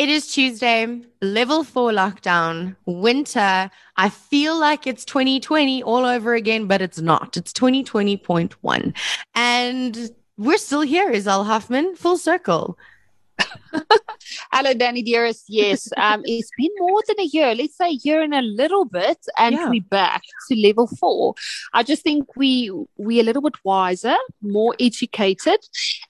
It is Tuesday, level four lockdown, winter. I feel like it's 2020 all over again, but it's not. It's 2020.1. And we're still here, Isel Hoffman, full circle. Hello, Danny dearest. Yes, um, it's been more than a year. Let's say a year and a little bit, and yeah. we're back to level four. I just think we we're a little bit wiser, more educated,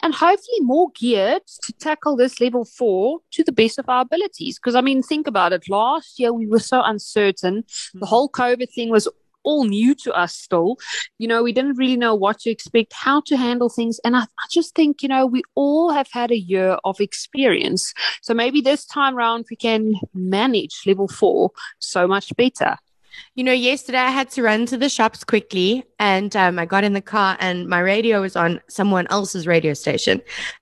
and hopefully more geared to tackle this level four to the best of our abilities. Because I mean, think about it. Last year we were so uncertain. The whole COVID thing was all new to us still. You know, we didn't really know what to expect, how to handle things. And I, I just think, you know, we all have had a year of experience. So maybe this time around we can manage level four so much better. You know, yesterday I had to run to the shops quickly and um, I got in the car and my radio was on someone else's radio station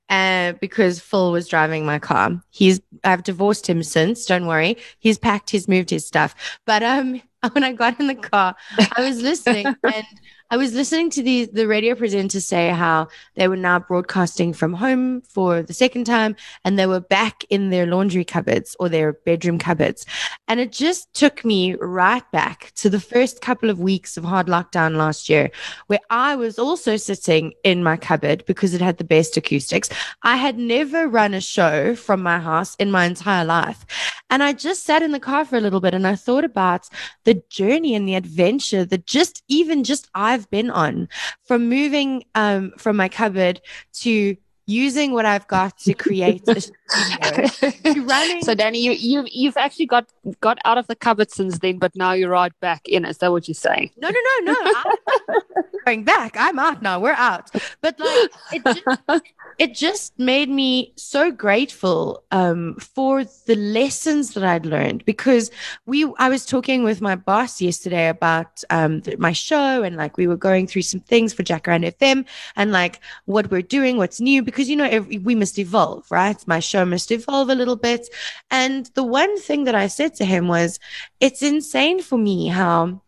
uh, because Phil was driving my car. He's, I've divorced him since, don't worry. He's packed, he's moved his stuff. But um, when I got in the car, I was listening and I was listening to the the radio presenter say how they were now broadcasting from home for the second time and they were back in their laundry cupboards or their bedroom cupboards. And it just took me right back to the first couple of weeks of hard lockdown last year, where I was also sitting in my cupboard because it had the best acoustics. I had never run a show from my house in my entire life. And I just sat in the car for a little bit and I thought about the journey and the adventure that just even just I've been on from moving um, from my cupboard to using what I've got to create a studio. running. So Danny, you you you've actually got got out of the cupboard since then, but now you're right back in. Is that what you're saying? No, no, no, no. going back. I'm out now. We're out. But like it just, it just made me so grateful um, for the lessons that I'd learned because we I was talking with my boss yesterday about um, my show and like we were going through some things for Jack Jacaranda FM and like what we're doing, what's new because you know every, we must evolve, right? My show must evolve a little bit. And the one thing that I said to him was, it's insane for me how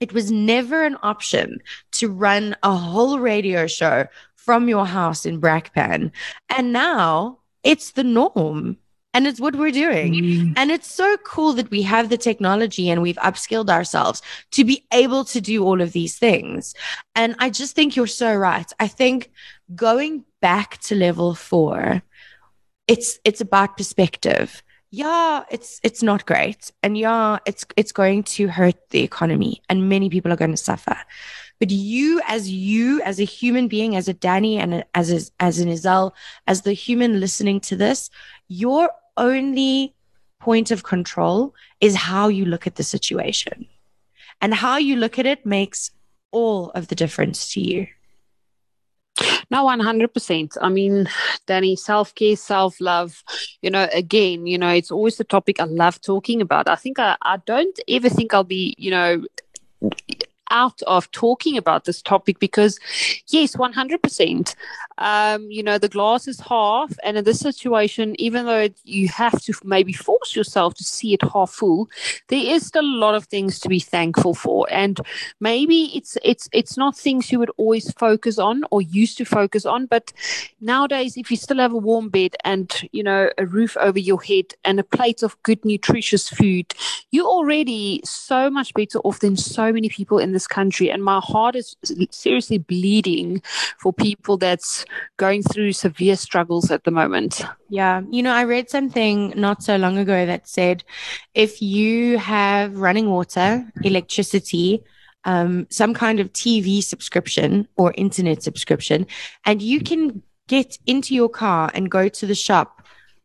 it was never an option to run a whole radio show from your house in Brakpan. And now it's the norm. And it's what we're doing. Mm. And it's so cool that we have the technology and we've upskilled ourselves to be able to do all of these things. And I just think you're so right. I think going back to level four, it's it's about perspective yeah, it's it's not great, and yeah, it's it's going to hurt the economy, and many people are going to suffer. But you, as you, as a human being, as a Danny, and as as an Isel, as the human listening to this, your only point of control is how you look at the situation, and how you look at it makes all of the difference to you. No, 100%. I mean, Danny, self care, self love, you know, again, you know, it's always the topic I love talking about. I think I, I don't ever think I'll be, you know, out of talking about this topic because, yes, 100%. Um, you know, the glass is half. And in this situation, even though you have to maybe force yourself to see it half full, there is still a lot of things to be thankful for. And maybe it's it's it's not things you would always focus on or used to focus on. But nowadays, if you still have a warm bed and, you know, a roof over your head and a plate of good, nutritious food, you're already so much better off than so many people in this country. And my heart is seriously bleeding for people that's going through severe struggles at the moment. Yeah. You know, I read something not so long ago that said if you have running water, electricity, um, some kind of TV subscription or internet subscription, and you can get into your car and go to the shop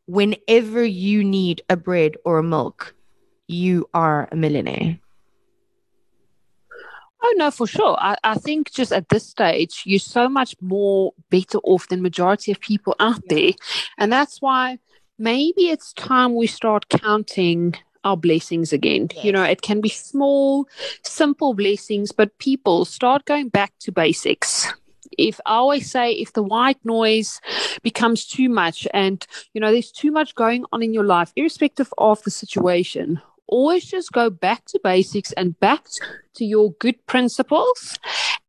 whenever you need a bread or a milk, you are a millionaire. Oh no, for sure. I, I think just at this stage, you're so much more better off than majority of people out there, and that's why maybe it's time we start counting our blessings again. Yes. You know, it can be small, simple blessings, but people start going back to basics. If I always say, if the white noise becomes too much and, you know, there's too much going on in your life, irrespective of the situation, always just go back to basics and back to your good principles,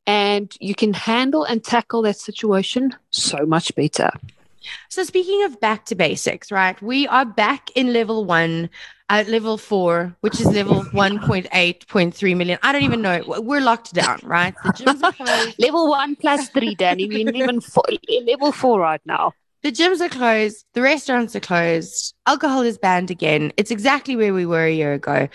and you can handle and tackle that situation so much better. So, speaking of back to basics, right? We are back in level one, at level four, which is level 1.8.3 million. I don't even know. We're locked down, right? The gyms level one plus three, Danny. We're even four, level four right now. The gyms are closed. The restaurants are closed. Alcohol is banned again. It's exactly where we were a year ago.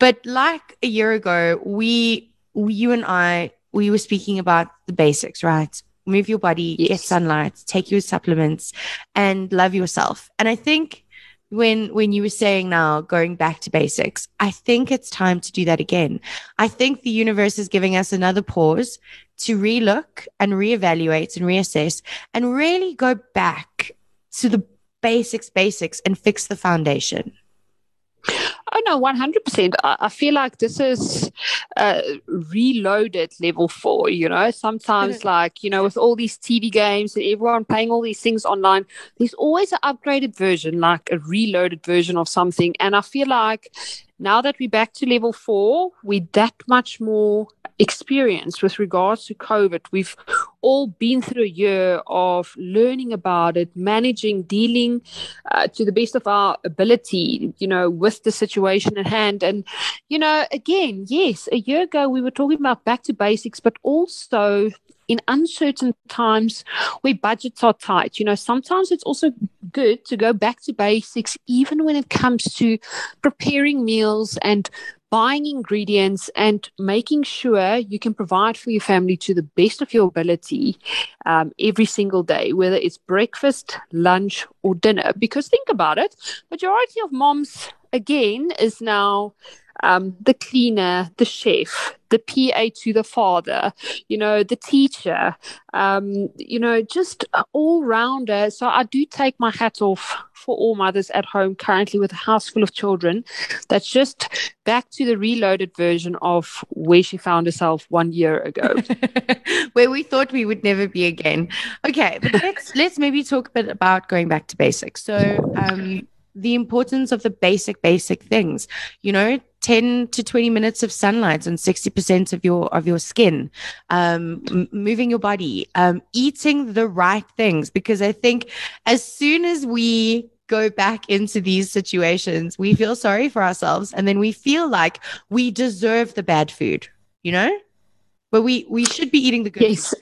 But like a year ago, we, you and I, we were speaking about the basics, right? Move your body, yes. get sunlight, take your supplements, and love yourself. And I think when when you were saying now going back to basics i think it's time to do that again i think the universe is giving us another pause to relook and reevaluate and reassess and really go back to the basics basics and fix the foundation Oh no, one hundred percent. I feel like this is uh, reloaded level four. You know, sometimes like you know, with all these TV games and everyone playing all these things online, there's always an upgraded version, like a reloaded version of something. And I feel like now that we're back to level four, we're that much more experience with regards to COVID. We've all been through a year of learning about it, managing, dealing uh, to the best of our ability, you know, with the situation at hand. And, you know, again, yes, a year ago we were talking about back to basics, but also in uncertain times where budgets are tight, you know, sometimes it's also good to go back to basics, even when it comes to preparing meals and buying ingredients and making sure you can provide for your family to the best of your ability um, every single day, whether it's breakfast, lunch, or dinner. Because think about it, majority of moms again is now um, the cleaner, the chef, the PA to the father, you know, the teacher, um, you know, just all rounder. So I do take my hat off for all mothers at home currently with a house full of children. That's just back to the reloaded version of where she found herself one year ago, where we thought we would never be again. Okay, but let's let's maybe talk a bit about going back to basics. So. Um, the importance of the basic basic things you know 10 to 20 minutes of sunlight on 60% of your of your skin um, m- moving your body um, eating the right things. Because i think as soon as we go back into these situations we feel sorry for ourselves and then we feel like we deserve the bad food you know? But we we should be eating the good yes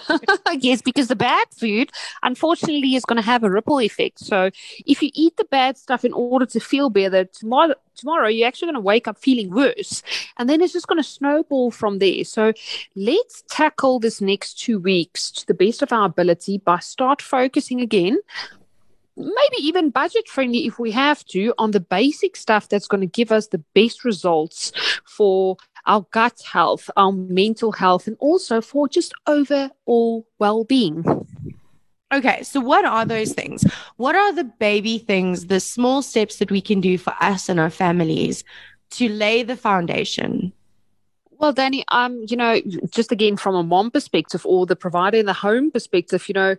yes because the bad food unfortunately is going to have a ripple effect. So if you eat the bad stuff in order to feel better tomorrow tomorrow you're actually going to wake up feeling worse and then it's just going to snowball from there. So let's tackle this next two weeks to the best of our ability by start focusing again maybe even budget friendly if we have to on the basic stuff that's going to give us the best results for our gut health, our mental health, and also for just overall well being. Okay, so what are those things? What are the baby things, the small steps that we can do for us and our families to lay the foundation well, Danny, um, you know, just again from a mom perspective or the provider in the home perspective, you know,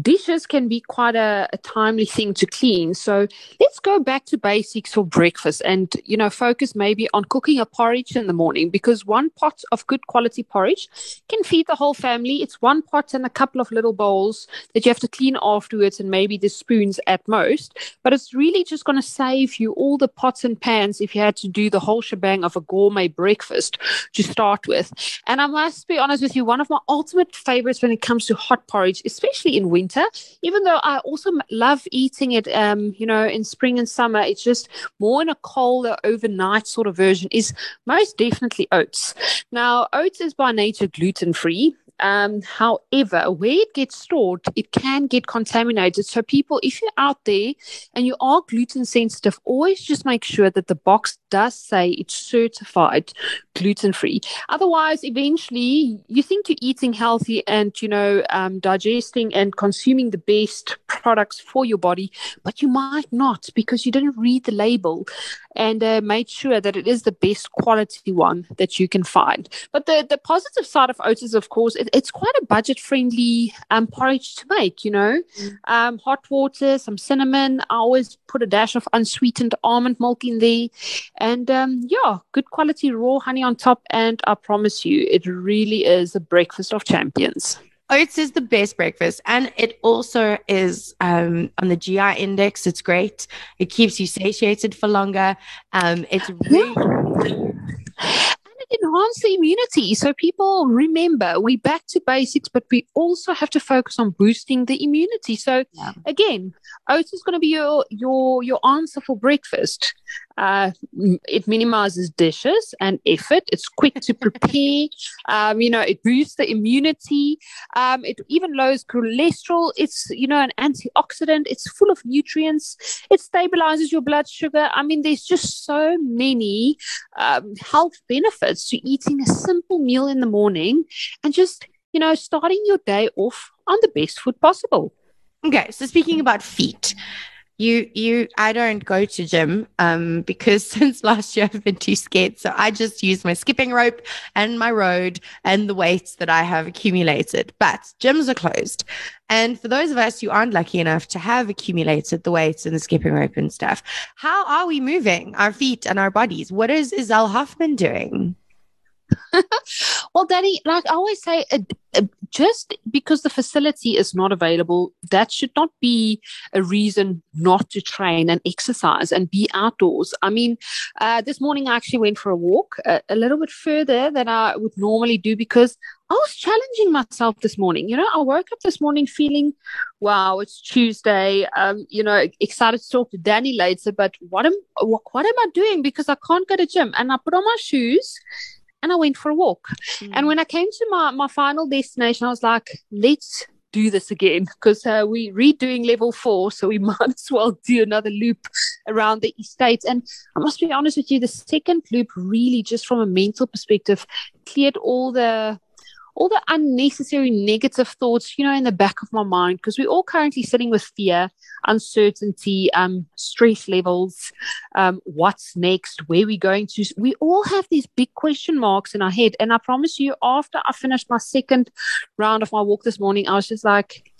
dishes can be quite a, a, timely thing to clean. So let's go back to basics for breakfast and, you know, focus maybe on cooking a porridge in the morning because one pot of good quality porridge can feed the whole family. It's one pot and a couple of little bowls that you have to clean afterwards and maybe the spoons at most. But it's really just going to save you all the pots and pans if you had to do the whole shebang of a gourmet breakfast. Just start with. And I must be honest with you, one of my ultimate favorites when it comes to hot porridge, especially in winter, even though I also love eating it, um, you know, in spring and summer, it's just more in a colder overnight sort of version, is most definitely oats. Now, oats is by nature gluten free. Um, however, where it gets stored, it can get contaminated. So, people, if you're out there and you are gluten sensitive, always just make sure that the box does say it's certified gluten free. Otherwise, eventually, you think you're eating healthy and you know um, digesting and consuming the best products for your body, but you might not because you didn't read the label and uh, made sure that it is the best quality one that you can find. But the, the positive side of oats is, of course, it, it's quite a budget friendly um, porridge to make, you know. Mm. Um, hot water, some cinnamon. I always put a dash of unsweetened almond milk in there. And um, yeah, good quality raw honey on top. And I promise you, it really is a breakfast of champions. Oats is the best breakfast, and it also is um, on the GI index. It's great. It keeps you satiated for longer. Um, it's really enhance the immunity. So people remember we back to basics, but we also have to focus on boosting the immunity. So yeah. again, oats is going to be your your your answer for breakfast. Uh, it minimizes dishes and effort. It's quick to prepare. um, you know, it boosts the immunity. Um, it even lowers cholesterol. It's you know an antioxidant. It's full of nutrients. It stabilizes your blood sugar. I mean, there's just so many um, health benefits to eating a simple meal in the morning and just you know starting your day off on the best foot possible. Okay, so speaking about feet, you you I don't go to gym um because since last year I've been too scared. So I just use my skipping rope and my road and the weights that I have accumulated. But gyms are closed. And for those of us who aren't lucky enough to have accumulated the weights and the skipping rope and stuff, how are we moving our feet and our bodies? What is Iselle Hoffman doing? well, Danny, like I always say, uh, uh, just because the facility is not available, that should not be a reason not to train and exercise and be outdoors. I mean, uh, this morning I actually went for a walk a, a little bit further than I would normally do because I was challenging myself this morning. You know, I woke up this morning feeling, wow, it's Tuesday. Um, you know, excited to talk to Danny later, but what am what, what am I doing? Because I can't go to gym. And I put on my shoes and I went for a walk. Mm. And when I came to my, my final destination, I was like, let's do this again because uh, we're redoing level four. So we might as well do another loop around the estate. And I must be honest with you, the second loop really, just from a mental perspective, cleared all the all the unnecessary negative thoughts, you know, in the back of my mind, because we're all currently sitting with fear, uncertainty, um, stress levels, um, what's next, where we're going to. We all have these big question marks in our head. And I promise you, after I finished my second round of my walk this morning, I was just like,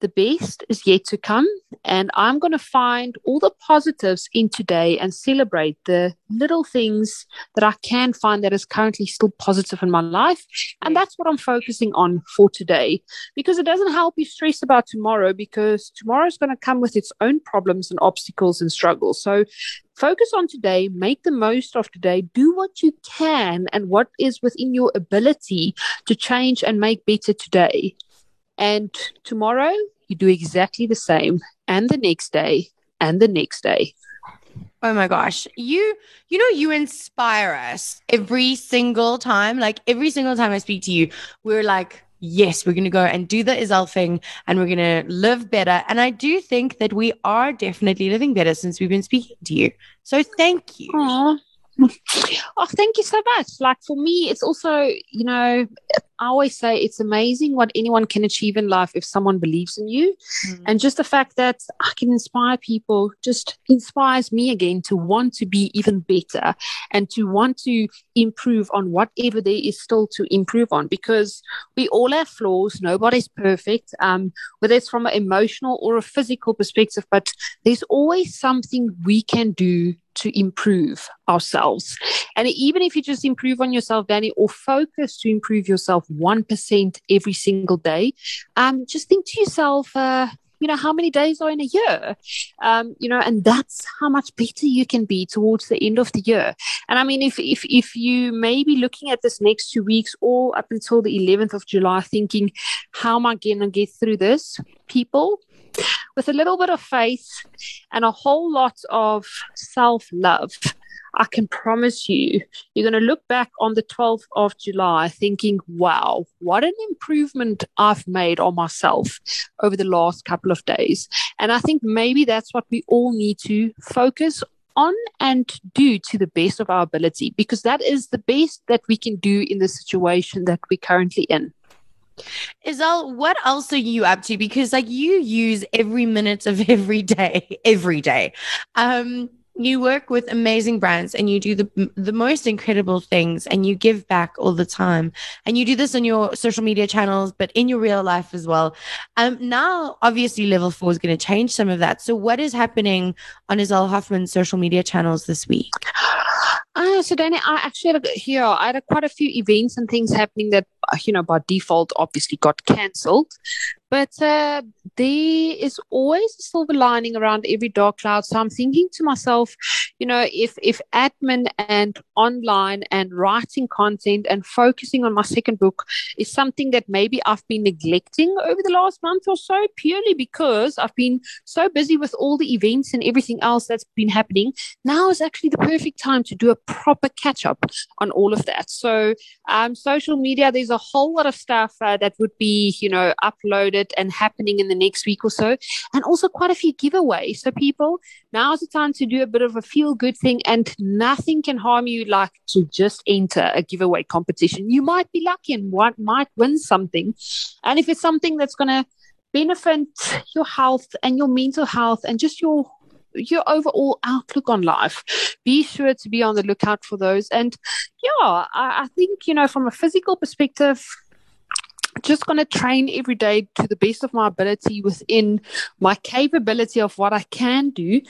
the best is yet to come. And I'm going to find all the positives in today and celebrate the little things that I can find that is currently still positive in my life. And that's what I'm focusing on for today because it doesn't help you stress about tomorrow because tomorrow is going to come with its own problems and obstacles and struggles. So focus on today, make the most of today, do what you can and what is within your ability to change and make better today. And tomorrow, you do exactly the same, and the next day, and the next day. Oh my gosh. You you know you inspire us every single time. Like every single time I speak to you, we're like, yes, we're going to go and do the Iselle thing and we're going to live better. And I do think that we are definitely living better since we've been speaking to you. So thank you. Aww. Oh, thank you so much. Like for me, it's also, you know, I always say it's amazing what anyone can achieve in life if someone believes in you. Mm. And just the fact that I can inspire people just inspires me again to want to be even better and to want to improve on whatever there is still to improve on because we all have flaws. Nobody's perfect, um, whether it's from an emotional or a physical perspective, but there's always something we can do to improve ourselves. And even if you just improve on yourself, Danny, or focus to improve yourself 1% every single day, um, just think to yourself, uh, you know, how many days are in a year? Um, you know, and that's how much better you can be towards the end of the year. And I mean, if if if you may be looking at this next two weeks or up until the 11th of July, thinking, how am I going to get through this? People, with a little bit of faith and a whole lot of self love, I can promise you, you're going to look back on the 12th of July thinking, wow, what an improvement I've made on myself over the last couple of days. And I think maybe that's what we all need to focus on and do to the best of our ability because that is the best that we can do in the situation that we're currently in. Iselle, what else are you up to? Because like you use every minute of every day, every day. Um, you work with amazing brands and you do the the most incredible things and you give back all the time and you do this on your social media channels but in your real life as well um now obviously level 4 is going to change some of that so what is happening on Iselle Hoffman's social media channels this week Uh, so Danny, I actually a, here I had a, quite a few events and things happening that you know by default obviously got cancelled, but uh, there is always a silver lining around every dark cloud. So I'm thinking to myself, you know, if if admin and online and writing content and focusing on my second book is something that maybe I've been neglecting over the last month or so, purely because I've been so busy with all the events and everything else that's been happening. Now is actually the perfect time to do a proper catch up on all of that. So, um, social media, there's a whole lot of stuff uh, that would be, you know, uploaded and happening in the next week or so, and also quite a few giveaways. So, people, now is the time to do a bit of a feel good thing, and nothing can harm you like to just enter a giveaway competition. You might be lucky and one might win something. And if it's something that's going to benefit your health and your mental health and just your your overall outlook on life. Be sure to be on the lookout for those. And yeah, I, I think, you know, from a physical perspective, just going to train every day to the best of my ability within my capability of what I can do.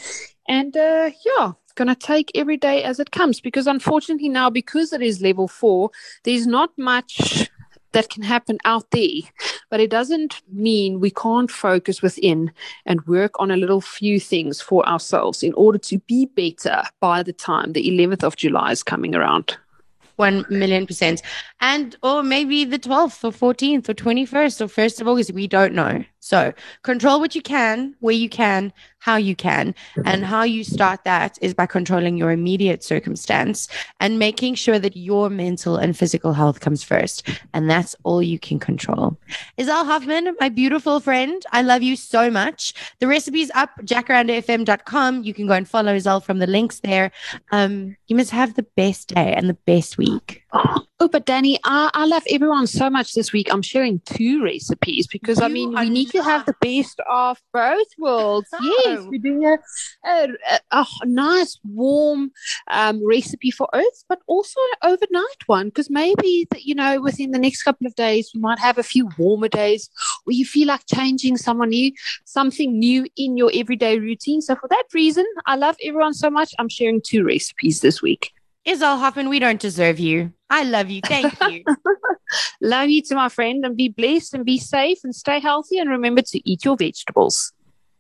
And uh, yeah, going to take every day as it comes because unfortunately now because it is level 4 there's not much that can happen out there. But it doesn't mean we can't focus within and work on a little few things for ourselves in order to be better by the time the 11th of July is coming around. 1 million percent. And, or maybe the 12th or 14th or 21st or 1st of August. We don't know. So control what you can, where you can, how you can. And how you start that is by controlling your immediate circumstance and making sure that your mental and physical health comes first. And that's all you can control. Isel Hoffman, my beautiful friend, I love you so much. The recipe's up, jacarandafm.com. You can go and follow Isel from the links there. Um, you must have the best day and the best week. Oh, but Danny, I, I love everyone so much this week. I'm sharing two recipes because you I mean, we need to have the best of both worlds. Oh. Yes, we're doing a, a, a, a nice warm um, recipe for oats, but also an overnight one because maybe, that, you know, within the next couple of days, we might have a few warmer days where you feel like changing someone new, something new in your everyday routine. So, for that reason, I love everyone so much. I'm sharing two recipes this week. Isel Hoffman, we don't deserve you. I love you. Thank you. love you to my friend and be blessed and be safe and stay healthy and remember to eat your vegetables.